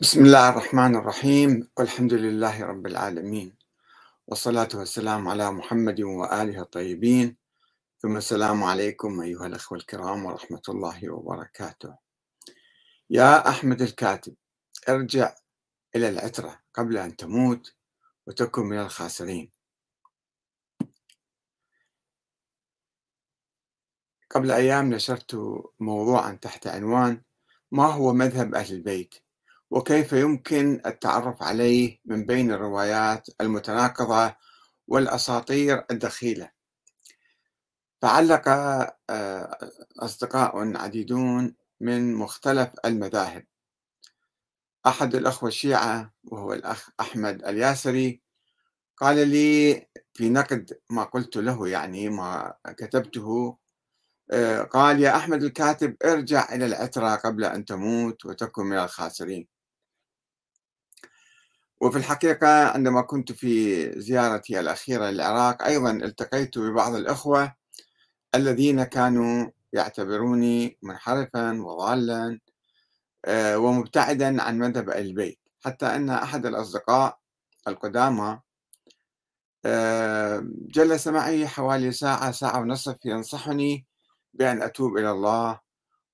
بسم الله الرحمن الرحيم. والحمد لله رب العالمين. والصلاة والسلام على محمد وآله الطيبين. ثم السلام عليكم أيها الأخوة الكرام ورحمة الله وبركاته. يا أحمد الكاتب ارجع إلى العترة قبل أن تموت وتكن من الخاسرين. قبل أيام نشرت موضوعا تحت عنوان ما هو مذهب أهل البيت؟ وكيف يمكن التعرف عليه من بين الروايات المتناقضة والأساطير الدخيلة؟ فعلق آه، أصدقاء عديدون من مختلف المذاهب. أحد الأخوة الشيعة وهو الأخ أحمد الياسري قال لي في نقد ما قلت له يعني ما كتبته آه، قال يا أحمد الكاتب ارجع إلى العترة قبل أن تموت وتكن من الخاسرين. وفي الحقيقة عندما كنت في زيارتي الأخيرة للعراق أيضا التقيت ببعض الأخوة الذين كانوا يعتبروني منحرفا وضالا آه، ومبتعدا عن مذهب البيت. حتى أن أحد الأصدقاء القدامى آه، جلس معي حوالي ساعة ساعة ونصف ينصحني بأن أتوب إلى الله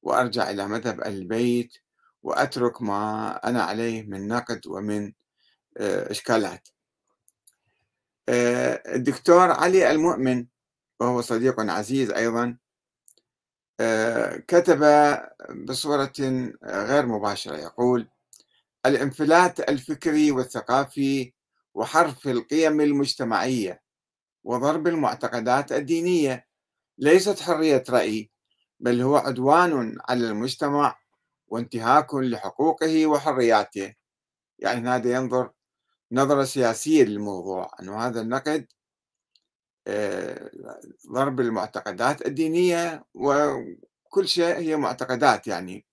وأرجع إلى مذهب البيت وأترك ما أنا عليه من نقد ومن إشكالات. آه، الدكتور علي المؤمن وهو صديق عزيز أيضا آه، كتب بصورة غير مباشرة يقول الانفلات الفكري والثقافي وحرف القيم المجتمعية وضرب المعتقدات الدينية ليست حرية رأي بل هو عدوان على المجتمع وانتهاك لحقوقه وحرياته. يعني هذا ينظر نظرة سياسية للموضوع أنه هذا النقد آه، ضرب المعتقدات الدينية وكل شيء هي معتقدات يعني.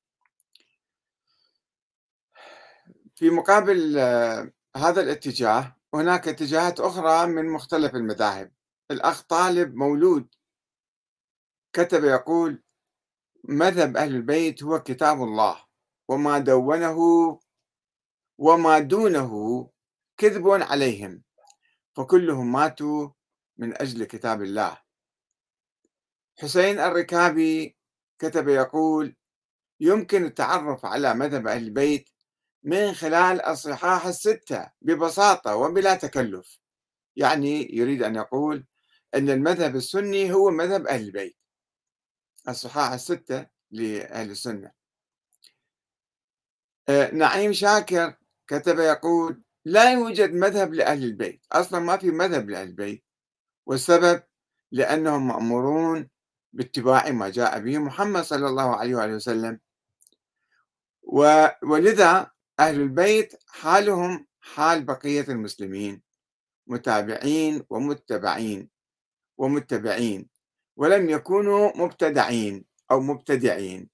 في مقابل آه، هذا الاتجاه هناك اتجاهات أخرى من مختلف المذاهب. الأخ طالب مولود كتب يقول مذهب أهل البيت هو كتاب الله وما دونه وما دونه كذب عليهم فكلهم ماتوا من أجل كتاب الله. حسين الركابي كتب يقول يمكن التعرف على مذهب أهل البيت من خلال الصحاح الستة ببساطة وبلا تكلف. يعني يريد أن يقول أن المذهب السني هو مذهب أهل البيت. الصحاح الستة لأهل السنة. آه، نعيم شاكر كتب يقول لا يوجد مذهب لأهل البيت أصلا ما في مذهب لأهل البيت والسبب لأنهم مأمورون باتباع ما جاء به محمد صلى الله عليه وآله وسلم. ولذا أهل البيت حالهم حال بقية المسلمين متابعين ومتبعين ومتبعين ولم يكونوا مبتدعين أو مبتدعين.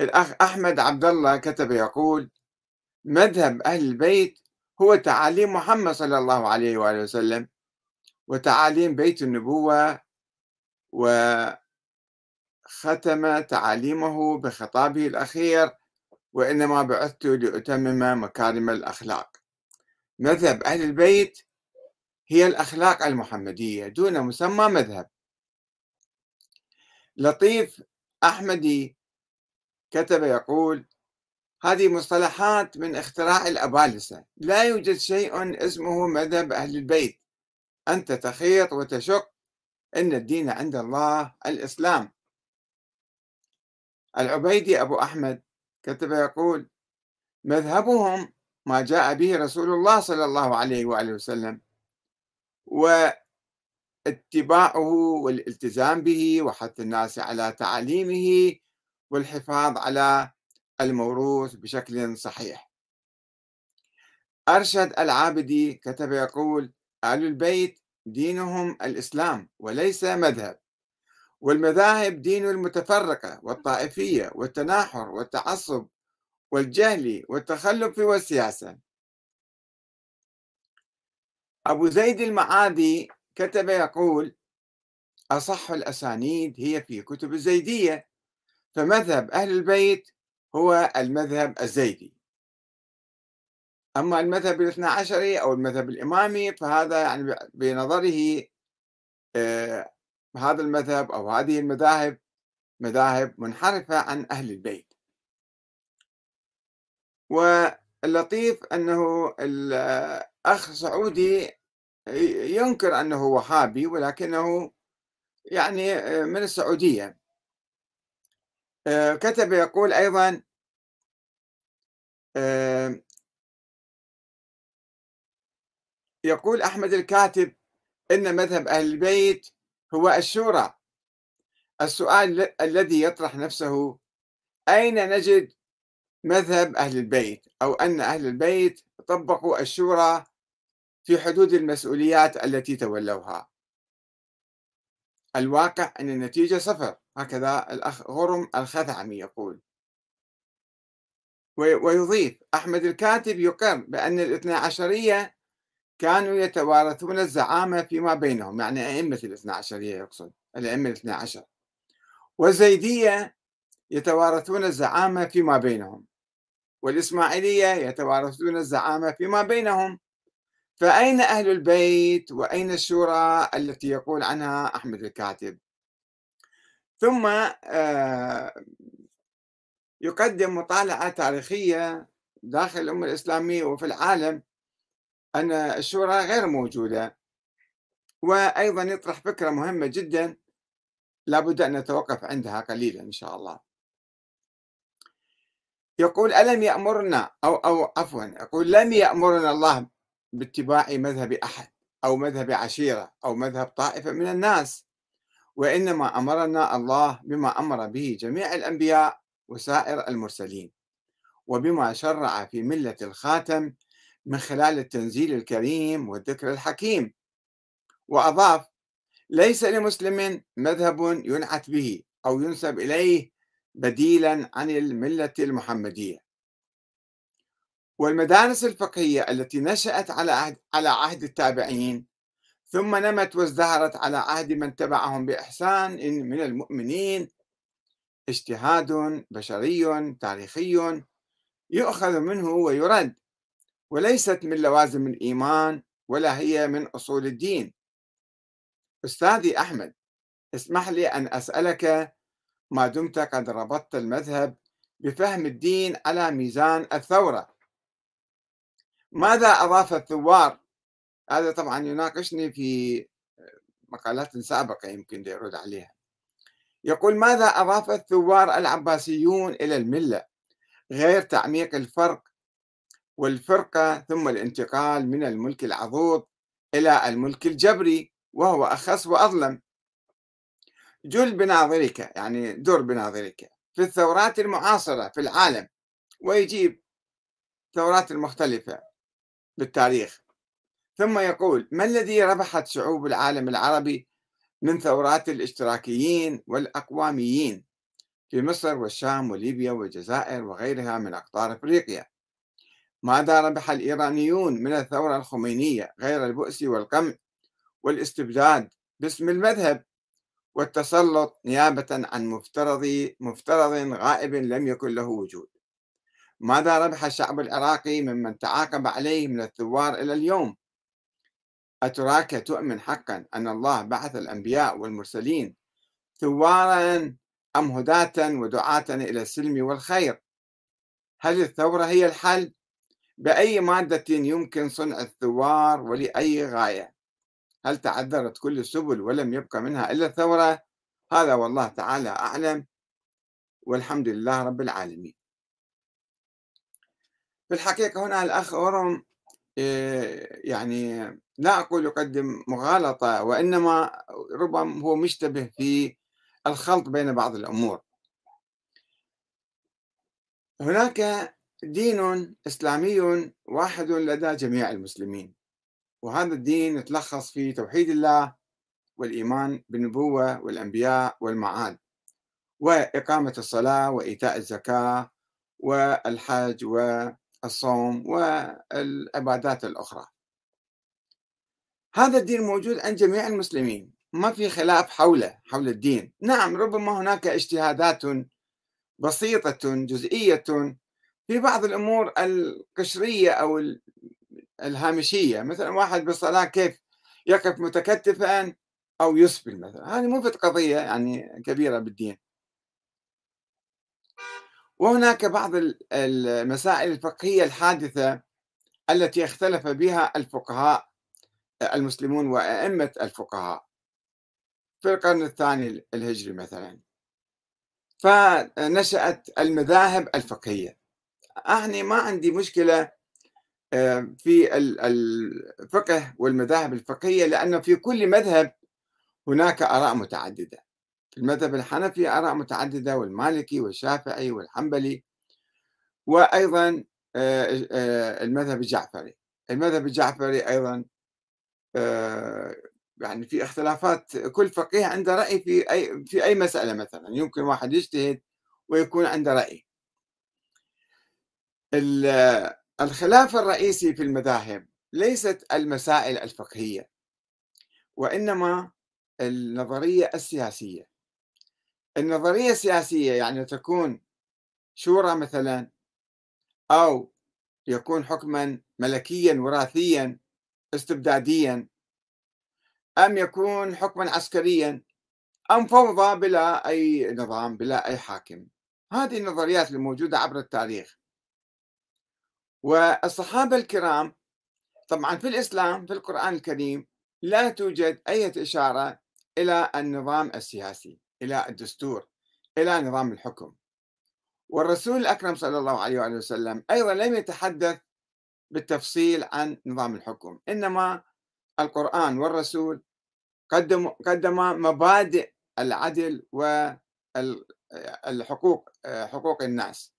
الأخ أحمد عبد الله كتب يقول مذهب أهل البيت هو تعاليم محمد صلى الله عليه وآله وسلم وتعاليم بيت النبوة وختم تعاليمه بخطابه الأخير وإنما بعثت لأتمم مكارم الأخلاق. مذهب أهل البيت هي الأخلاق المحمدية دون مسمى مذهب. لطيف أحمدي كتب يقول هذه مصطلحات من اختراع الأبالسة. لا يوجد شيء اسمه مذهب أهل البيت. أنت تخيط وتشق إن الدين عند الله الإسلام. العبيدي أبو أحمد كتب يقول مذهبهم ما جاء به رسول الله صلى الله عليه وآله وسلم واتباعه والالتزام به وحث الناس على تعاليمه والحفاظ على الموروث بشكل صحيح. أرشد العابدي كتب يقول آل البيت دينهم الإسلام وليس مذهب والمذاهب دين المتفرقة والطائفية والتناحر والتعصب والجهل والتخلف والسياسة. أبو زيد المعادي كتب يقول أصح الأسانيد هي في كتب الزيدية فمذهب أهل البيت هو المذهب الزيدي. أما المذهب الاثنى عشري أو المذهب الإمامي فهذا يعني بنظره آه، هذا المذهب أو هذه المذاهب مذاهب منحرفة عن أهل البيت. واللطيف أنه الأخ سعودي ينكر أنه وهابي ولكنه يعني من السعودية. آه، كتب يقول أيضا آه، يقول أحمد الكاتب إن مذهب أهل البيت هو الشورى. السؤال الذي يطرح نفسه أين نجد مذهب أهل البيت؟ أو أن أهل البيت طبقوا الشورى في حدود المسؤوليات التي تولوها. الواقع أن النتيجة صفر. هكذا الأخ غرم الخثعمي يقول. ويضيف أحمد الكاتب يقر بأن الاثنى عشرية كانوا يتوارثون الزعامة فيما بينهم يعني أئمة الاثنى عشرية يقصد الأئمة الاثنى عشر. والزيدية يتوارثون الزعامة فيما بينهم والإسماعيلية يتوارثون الزعامة فيما بينهم. فأين أهل البيت وأين الشورى التي يقول عنها أحمد الكاتب؟ ثم آه، يقدم مطالعة تاريخية داخل الأمة الإسلامية وفي العالم. أن الشورى غير موجودة. وأيضا يطرح فكرة مهمة جدا لابد أن نتوقف عندها قليلا إن شاء الله. يقول ألم يأمرنا أو أو عفوا يقول لم يأمرنا الله باتباع مذهب أحد أو مذهب عشيرة أو مذهب طائفة من الناس وإنما أمرنا الله بما أمر به جميع الأنبياء وسائر المرسلين وبما شرع في ملة الخاتم من خلال التنزيل الكريم والذكر الحكيم وأضاف ليس لمسلم مذهب ينعت به أو ينسب إليه بديلا عن الملة المحمدية. والمدارس الفقهية التي نشأت على عهد, على عهد التابعين ثم نمت وازدهرت على عهد من تبعهم بإحسان من المؤمنين. اجتهاد بشري تاريخي يؤخذ منه ويرد وليست من لوازم الإيمان ولا هي من أصول الدين. أستاذي أحمد اسمح لي أن أسألك ما دمت قد ربطت المذهب بفهم الدين على ميزان الثورة. ماذا أضاف الثوار هذا طبعا يناقشني في مقالات سابقة يمكن يرد عليها. يقول ماذا أضاف الثوار العباسيون إلى الملة غير تعميق الفرق والفرقة ثم الانتقال من الملك العضوض إلى الملك الجبري وهو أخص وأظلم؟ جل بناظرك يعني دور بناظرك في الثورات المعاصرة في العالم. ويجيب ثورات المختلفة بالتاريخ. ثم يقول ما الذي ربحت شعوب العالم العربي من ثورات الاشتراكيين والأقواميين في مصر والشام وليبيا والجزائر وغيرها من أقطار أفريقيا؟ ماذا ربح الإيرانيون من الثورة الخمينية غير البؤس والقمع والاستبداد باسم المذهب والتسلط نيابة عن مفترض مفترض غائب لم يكن له وجود؟ ماذا ربح الشعب العراقي ممن تعاقب عليه من الثوار إلى اليوم أتراك تؤمن حقا أن الله بعث الأنبياء والمرسلين ثوارا أم هداة ودعاة إلى السلم والخير هل الثورة هي الحل؟ بأي مادة يمكن صنع الثوار ولأي غاية؟ هل تعذرت كل السبل ولم يبقى منها إلا الثورة؟ هذا والله تعالى أعلم والحمد لله رب العالمين في الحقيقة هنا الأخ أورم آه، يعني لا أقول يقدم مغالطة وإنما ربما هو مشتبه في الخلط بين بعض الأمور. هناك دين إسلامي واحد لدى جميع المسلمين وهذا الدين يتلخص في توحيد الله والإيمان بالنبوة والأنبياء والمعاد وإقامة الصلاة وإيتاء الزكاة والحج والصوم والعبادات الأخرى. هذا الدين موجود عند جميع المسلمين ما في خلاف حوله حول الدين. نعم ربما هناك اجتهادات بسيطة جزئية في بعض الأمور القشرية أو الهامشية. مثلا واحد بالصلاة كيف يقف متكتفا أو يسبل مثلا. هذه مو قضية يعني كبيرة بالدين. وهناك بعض المسائل الفقهية الحادثة التي اختلف بها الفقهاء المسلمون وأئمة الفقهاء في القرن الثاني الهجري مثلا. فنشأت المذاهب الفقهية. أنا ما عندي مشكلة آه، في الفقه والمذاهب الفقهية لأنه في كل مذهب هناك آراء متعددة. في المذهب الحنفي آراء متعددة والمالكي والشافعي والحنبلي وأيضا آه، آه، المذهب الجعفري. المذهب الجعفري أيضا يعني في اختلافات كل فقيه عنده رأي في أي في أي مسألة مثلا يمكن واحد يجتهد ويكون عنده رأي. الخلاف الرئيسي في المذاهب ليست المسائل الفقهية وإنما النظرية السياسية. النظرية السياسية يعني تكون شورى مثلا أو يكون حكما ملكيا وراثيا استبداديا أم يكون حكما عسكريا أم فوضى بلا أي نظام بلا أي حاكم. هذه النظريات الموجودة عبر التاريخ. والصحابة الكرام طبعا في الإسلام في القرآن الكريم لا توجد أي إشارة إلى النظام السياسي إلى الدستور إلى نظام الحكم. والرسول الأكرم صلى الله عليه وآله وسلم أيضا لم يتحدث بالتفصيل عن نظام الحكم. إنما القرآن والرسول قدم قدم مبادئ العدل والحقوق حقوق الناس.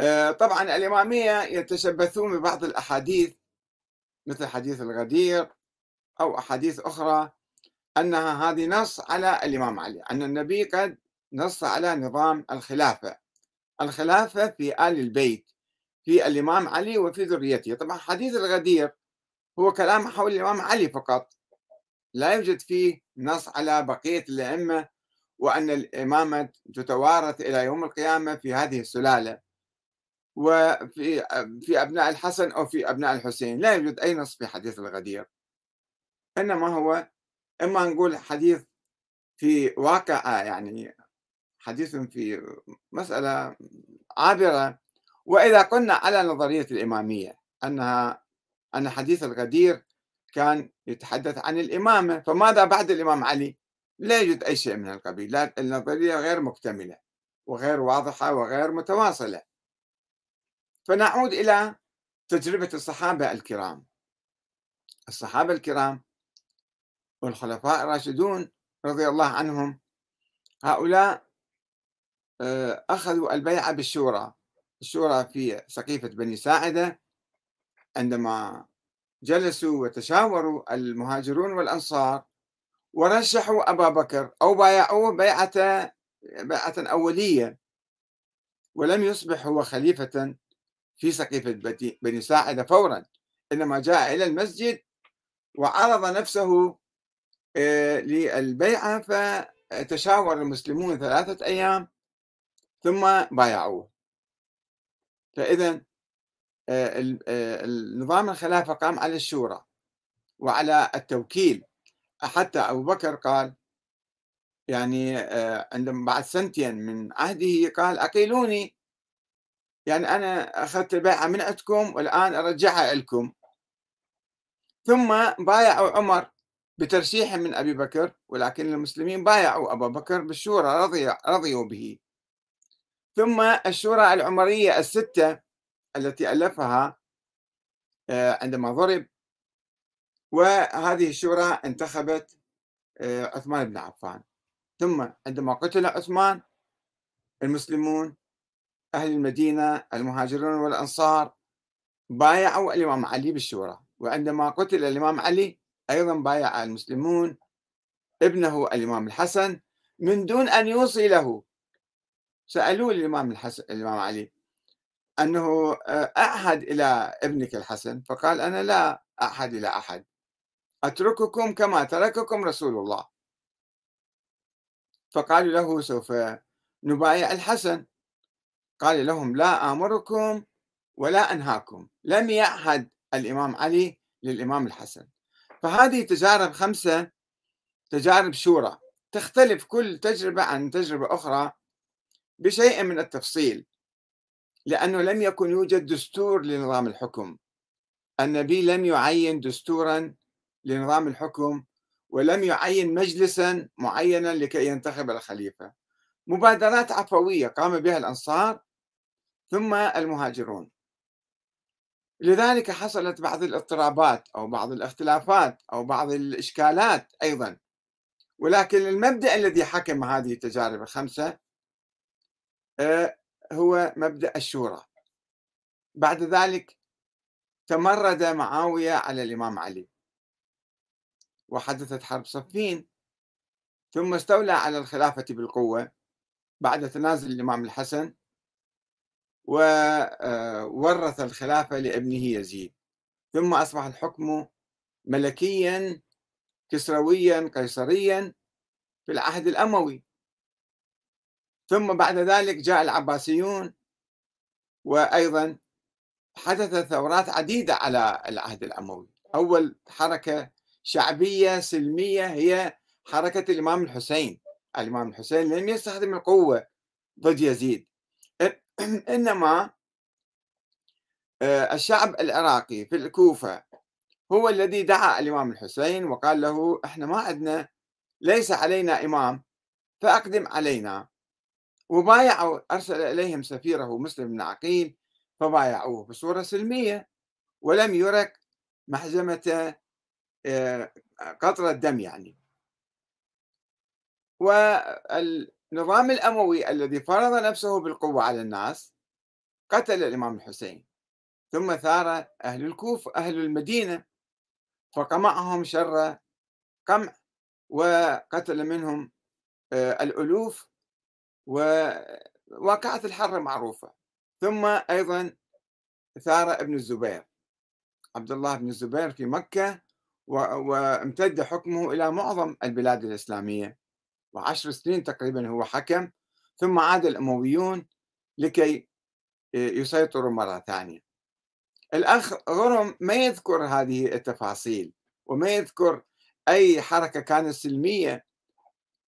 آه، طبعا الإمامية يتشبثون ببعض الأحاديث مثل حديث الغدير أو أحاديث أخرى أنها هذه نص على الإمام علي أن النبي قد نص على نظام الخلافة. الخلافة في آل البيت. في الإمام علي وفي ذريته. طبعا حديث الغدير هو كلام حول الإمام علي فقط. لا يوجد فيه نص على بقية الأئمة وأن الإمامة تتوارث إلى يوم القيامة في هذه السلالة. وفي في أبناء الحسن أو في أبناء الحسين. لا يوجد أي نص في حديث الغدير. إنما هو إما نقول حديث في واقع يعني حديث في مسألة عابرة وإذا قلنا على نظرية الإمامية أنها أن حديث الغدير كان يتحدث عن الإمامة فماذا بعد الإمام علي؟ لا يوجد أي شيء من القبيل النظرية غير مكتملة وغير واضحة وغير متواصلة. فنعود إلى تجربة الصحابة الكرام. الصحابة الكرام والخلفاء الراشدون رضي الله عنهم هؤلاء آه، أخذوا البيعة بالشورى. الشورى في سقيفة بني ساعدة عندما جلسوا وتشاوروا المهاجرون والأنصار ورشحوا أبا بكر أو بايعوه بيعة بيعة أولية. ولم يصبح هو خليفة في سقيفة بني ساعدة فورا إنما جاء إلى المسجد وعرض نفسه آه، للبيعة فتشاور المسلمون ثلاثة أيام ثم بايعوه. فإذا آه، آه، النظام الخلافة قام على الشورى وعلى التوكيل. حتى أبو بكر قال يعني عندما بعد سنتين من عهده قال أقيلوني يعني أنا أخذت البيعة من عندكم والآن أرجعها لكم. ثم بايعوا عمر بترشيح من أبي بكر ولكن المسلمين بايعوا أبا بكر بالشورى رضي رضيوا به. ثم الشورى العمرية الستة التي ألفها آه، عندما ضرب. وهذه الشورى انتخبت آه، عثمان بن عفان. ثم عندما قتل عثمان المسلمون أهل المدينة المهاجرون والأنصار بايعوا الإمام علي بالشورى. وعندما قتل الإمام علي أيضا بايع المسلمون ابنه الإمام الحسن من دون أن يوصي له. سألوه الإمام الحسن الإمام علي أنه أعهد إلى ابنك الحسن؟ فقال أنا لا أعهد إلى أحد. أترككم كما ترككم رسول الله. فقالوا له سوف نبايع الحسن. قال لهم لا آمركم ولا أنهاكم. لم يعهد الإمام علي للإمام الحسن. فهذه تجارب خمسة تجارب شورى تختلف كل تجربة عن تجربة أخرى. بشيء من التفصيل لأنه لم يكن يوجد دستور لنظام الحكم. النبي لم يعين دستورا لنظام الحكم ولم يعين مجلسا معينا لكي ينتخب الخليفة. مبادرات عفوية قام بها الأنصار ثم المهاجرون. لذلك حصلت بعض الاضطرابات أو بعض الاختلافات أو بعض الإشكالات أيضا. ولكن المبدأ الذي حكم هذه التجارب الخمسة هو مبدأ الشورى. بعد ذلك تمرد معاوية على الإمام علي. وحدثت حرب صفين. ثم استولى على الخلافة بالقوة بعد تنازل الإمام الحسن. وورث الخلافة لابنه يزيد. ثم أصبح الحكم ملكيا كسرويا قيصريا في العهد الأموي. ثم بعد ذلك جاء العباسيون وأيضا حدثت ثورات عديدة على العهد الأموي. أول حركة شعبية سلمية هي حركة الإمام الحسين. الإمام الحسين لم يستخدم القوة ضد يزيد. إنما آه، الشعب العراقي في الكوفة هو الذي دعا الإمام الحسين وقال له إحنا ما عندنا ليس علينا إمام فأقدم علينا. وبايعوا أرسل إليهم سفيره مسلم بن عقيل فبايعوه بصورة سلمية ولم يرك محزمة آه، قطرة دم يعني. والنظام الأموي الذي فرض نفسه بالقوة على الناس قتل الإمام الحسين. ثم ثار أهل الكوفة أهل المدينة فقمعهم شر قمع وقتل منهم آه، الألوف ووقعت الحرة معروفة. ثم أيضا ثار ابن الزبير. عبد الله بن الزبير في مكة وامتد حكمه إلى معظم البلاد الإسلامية. وعشر سنين تقريبا هو حكم. ثم عاد الأمويون لكي يسيطروا مرة ثانية. الأخ غرم ما يذكر هذه التفاصيل وما يذكر أي حركة كانت سلمية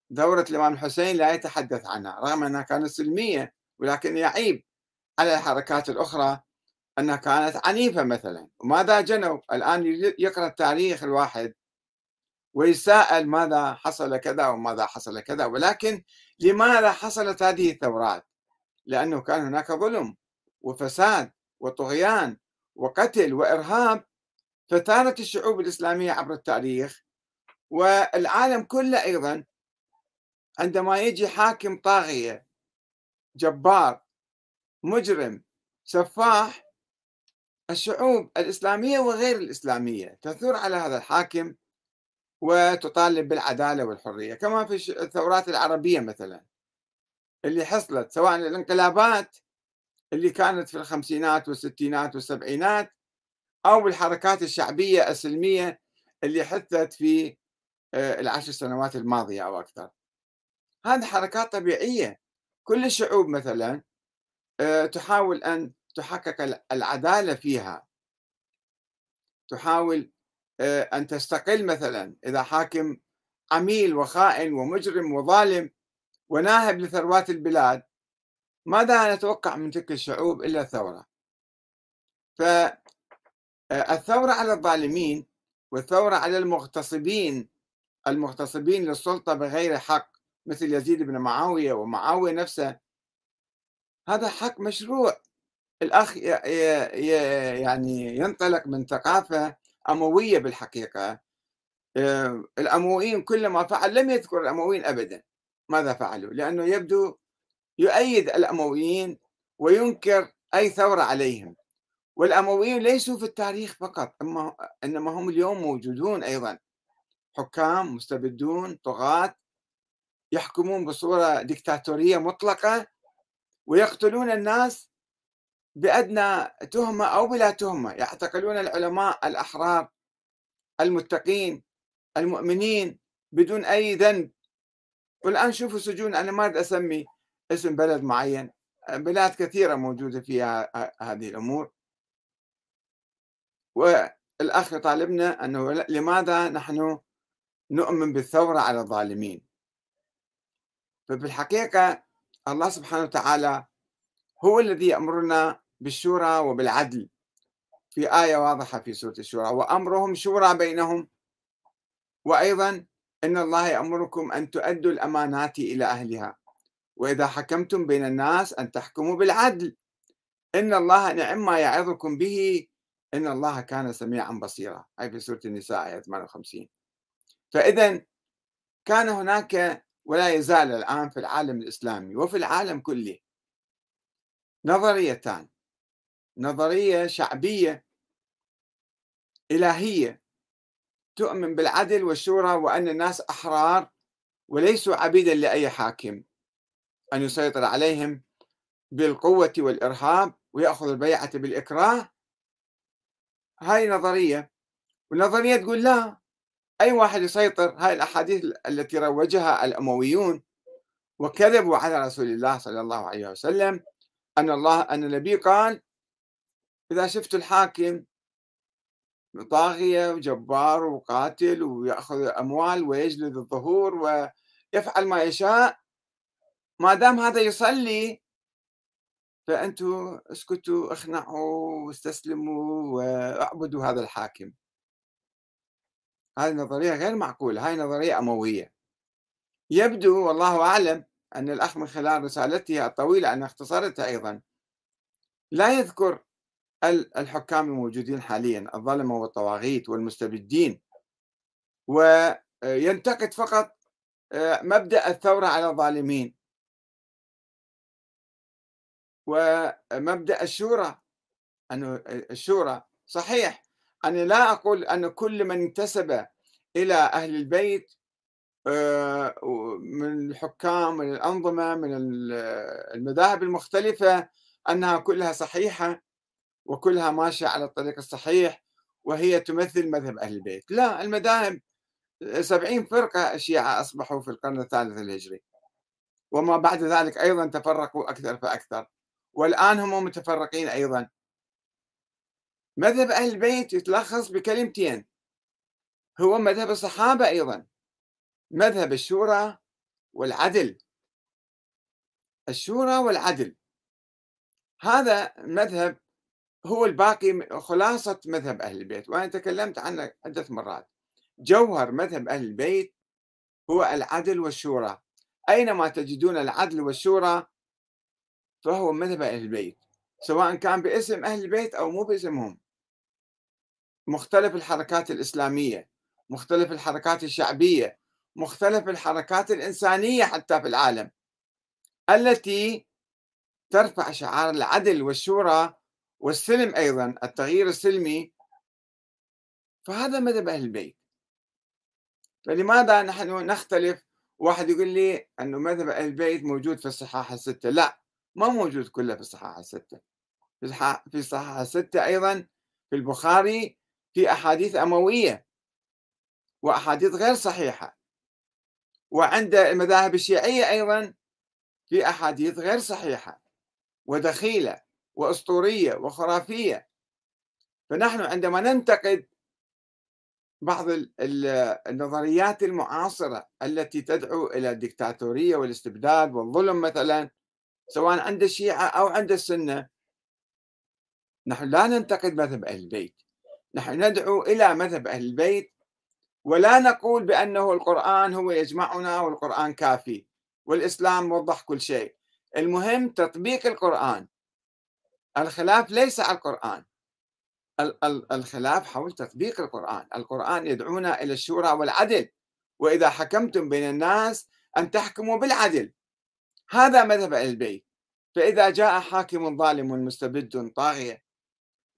دورة الإمام الحسين لا يتحدث عنها رغم أنها كانت سلمية ولكن يعيب على الحركات الأخرى أنها كانت عنيفة مثلا. وماذا جنوا؟ الآن يقرأ التاريخ الواحد ويساءل ماذا حصل كذا وماذا حصل كذا ولكن لماذا حصلت هذه الثورات؟ لأنه كان هناك ظلم وفساد وطغيان وقتل وإرهاب فتارت الشعوب الإسلامية عبر التاريخ والعالم كله أيضا عندما يجي حاكم طاغية جبار مجرم سفاح الشعوب الإسلامية وغير الإسلامية تثور على هذا الحاكم وتطالب بالعدالة والحرية كما في الثورات العربية مثلا اللي حصلت سواء الانقلابات اللي كانت في الخمسينات والستينات والسبعينات أو الحركات الشعبية السلمية اللي حدثت في آه، العشر سنوات الماضية أو أكثر. هذه حركات طبيعية. كل الشعوب مثلا آه، تحاول أن تحقق العدالة فيها. تحاول آه، أن تستقل مثلا إذا حاكم عميل وخائن ومجرم وظالم وناهب لثروات البلاد. ماذا نتوقع من تلك الشعوب إلا الثورة؟ فالثورة على الظالمين والثورة على المغتصبين. المغتصبين للسلطة بغير حق. مثل يزيد بن معاوية ومعاوية نفسه هذا حق مشروع. الأخ يعني ينطلق من ثقافة أموية بالحقيقة. الأمويين كل ما فعل لم يذكر الأمويين أبدا. ماذا فعلوا؟ لأنه يبدو يؤيد الأمويين وينكر أي ثورة عليهم. والأمويين ليسوا في التاريخ فقط إنما هم اليوم موجودون أيضا. حكام مستبدون طغاة. يحكمون بصورة ديكتاتورية مطلقة ويقتلون الناس بأدنى تهمة أو بلا تهمة. يعتقلون العلماء الأحرار المتقين المؤمنين بدون أي ذنب. والآن شوفوا سجون أنا ما أريد أسمي اسم بلد معين. بلاد كثيرة موجودة فيها هذه الأمور. والأخ يطالبنا أنه لماذا نحن نؤمن بالثورة على الظالمين؟ ففي الحقيقة الله سبحانه وتعالى هو الذي يأمرنا بالشورى وبالعدل. في آية واضحة في سورة الشورى وأمرهم شورى بينهم. وأيضا إن الله يأمركم أن تؤدوا الأمانات إلى أهلها. وإذا حكمتم بين الناس أن تحكموا بالعدل. إن الله نعم ما يعظكم به. إن الله كان سميعا بصيرا. هاي في سورة النساء آية 58 فإذا كان هناك ولا يزال الآن في العالم الإسلامي وفي العالم كله. نظريتان نظرية شعبية إلهية تؤمن بالعدل والشورى وأن الناس أحرار وليسوا عبيدا لأي حاكم أن يسيطر عليهم بالقوة والإرهاب ويأخذ البيعة بالإكراه. هاي نظرية والنظرية تقول لا. أي واحد يسيطر هاي الأحاديث التي روجها الأمويون وكذبوا على رسول الله صلى الله عليه وسلم أن الله أن النبي قال إذا شفت الحاكم طاغية وجبار وقاتل ويأخذ أموال ويجلد الظهور ويفعل ما يشاء ما دام هذا يصلي فأنتم اسكتوا اخنعوا واستسلموا واعبدوا هذا الحاكم. هذه نظرية غير معقولة هاي نظرية أموية. يبدو والله أعلم أن الأخ من خلال رسالته الطويلة أنا اختصرتها أيضا. لا يذكر الحكام الموجودين حاليا الظلمة والطواغيت والمستبدين. وينتقد فقط آه، مبدأ الثورة على الظالمين. ومبدأ الشورى أنه الشورى صحيح أنا لا أقول أن كل من انتسب إلى أهل البيت آه، من الحكام من الأنظمة من المذاهب المختلفة أنها كلها صحيحة وكلها ماشية على الطريق الصحيح وهي تمثل مذهب أهل البيت. لا المذاهب سبعين فرقة الشيعة أصبحوا في القرن الثالث الهجري. وما بعد ذلك أيضا تفرقوا أكثر فأكثر. والآن هم متفرقين أيضا. مذهب أهل البيت يتلخص بكلمتين. هو مذهب الصحابة أيضا مذهب الشورى والعدل. الشورى والعدل. هذا مذهب هو الباقي خلاصة مذهب أهل البيت وأنا تكلمت عنه عدة مرات. جوهر مذهب أهل البيت هو العدل والشورى. أينما تجدون العدل والشورى فهو مذهب أهل البيت سواء كان باسم أهل البيت أو مو باسمهم. مختلف الحركات الإسلامية مختلف الحركات الشعبية مختلف الحركات الإنسانية حتى في العالم التي ترفع شعار العدل والشورى والسلم أيضا التغيير السلمي. فهذا مذهب أهل البيت. فلماذا نحن نختلف؟ واحد يقول لي أنه مذهب أهل البيت موجود في الصحاح الستة. لا ما موجود كله في الصحاح الستة. في الصحاح الستة أيضا في البخاري في أحاديث أموية وأحاديث غير صحيحة. وعند المذاهب الشيعية أيضا في أحاديث غير صحيحة ودخيلة وأسطورية وخرافية. فنحن عندما ننتقد بعض النظريات المعاصرة التي تدعو إلى الدكتاتورية والاستبداد والظلم مثلا سواء عند الشيعة أو عند السنة نحن لا ننتقد مذهب أهل البيت. نحن ندعو إلى مذهب أهل البيت ولا نقول بأنه القرآن هو يجمعنا والقرآن كافي والإسلام وضح كل شيء. المهم تطبيق القرآن. الخلاف ليس على القرآن. الخلاف حول تطبيق القرآن. القرآن يدعونا إلى الشورى والعدل وإذا حكمتم بين الناس أن تحكموا بالعدل. هذا مذهب أهل البيت. فإذا جاء حاكم ظالم مستبد طاغية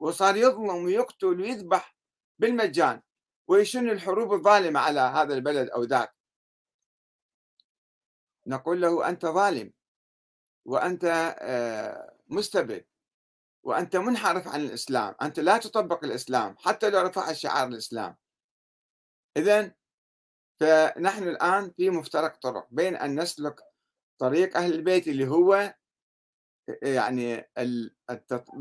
وصار يظلم ويقتل ويذبح بالمجان. ويشن الحروب الظالمة على هذا البلد أو ذاك؟ نقول له أنت ظالم وأنت آه، مستبد وأنت منحرف عن الإسلام أنت لا تطبق الإسلام حتى لو رفعت شعار الإسلام. إذا فنحن الآن في مفترق طرق بين أن نسلك طريق أهل البيت اللي هو يعني.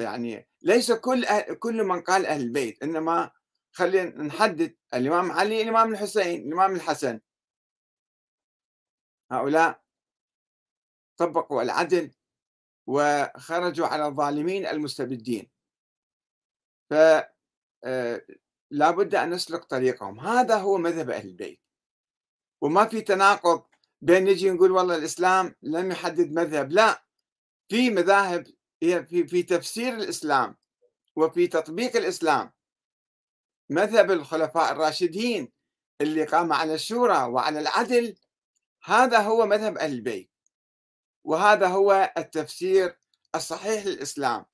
يعني ليس كل أهل... كل من قال أهل البيت إنما خلينا نحدد الإمام علي الإمام الحسين الإمام الحسن. هؤلاء طبقوا العدل وخرجوا على الظالمين المستبدين. ف آه، لابد أن نسلك طريقهم. هذا هو مذهب أهل البيت. وما في تناقض بين نجي نقول والله الإسلام لم يحدد مذهب. لا. في مذاهب في في تفسير الإسلام وفي تطبيق الإسلام. مذهب الخلفاء الراشدين اللي قام على الشورى وعلى العدل هذا هو مذهب أهل البيت. وهذا هو التفسير الصحيح للإسلام.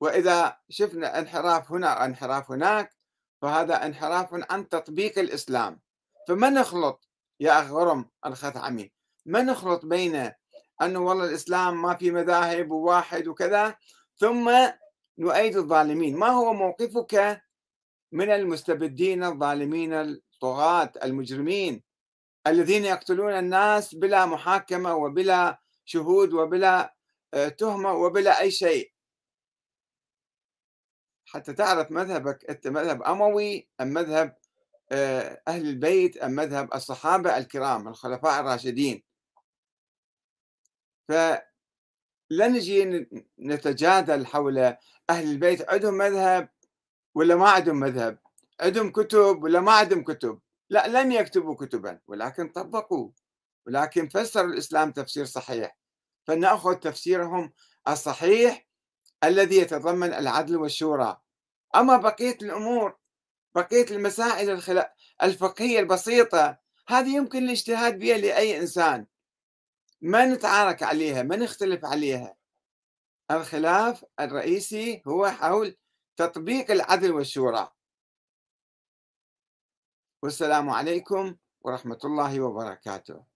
وإذا شفنا انحراف هنا أو انحراف هناك فهذا انحراف عن تطبيق الإسلام. فما نخلط يا أخ غرم الخثعمي ما نخلط بين أنه والله الإسلام ما في مذاهب وواحد وكذا ثم نؤيد الظالمين. ما هو موقفك من المستبدين الظالمين الطغاة المجرمين الذين يقتلون الناس بلا محاكمة وبلا شهود وبلا آه، تهمة وبلا أي شيء؟ حتى تعرف مذهبك أنت مذهب أموي أم مذهب آه، أهل البيت أم مذهب الصحابة الكرام الخلفاء الراشدين. فلا نجي نتجادل حول أهل البيت. عندهم مذهب ولا ما عندهم مذهب؟ عندهم كتب ولا ما عندهم كتب؟ لا لم يكتبوا كتبا ولكن طبقوا ولكن فسروا الإسلام تفسير صحيح. فنأخذ تفسيرهم الصحيح الذي يتضمن العدل والشورى. أما بقية الأمور بقية المسائل الفقهية البسيطة هذه يمكن الاجتهاد بها لأي إنسان. ما نتعارك عليها ما نختلف عليها. الخلاف الرئيسي هو حول تطبيق العدل والشورى. والسلام عليكم ورحمة الله وبركاته.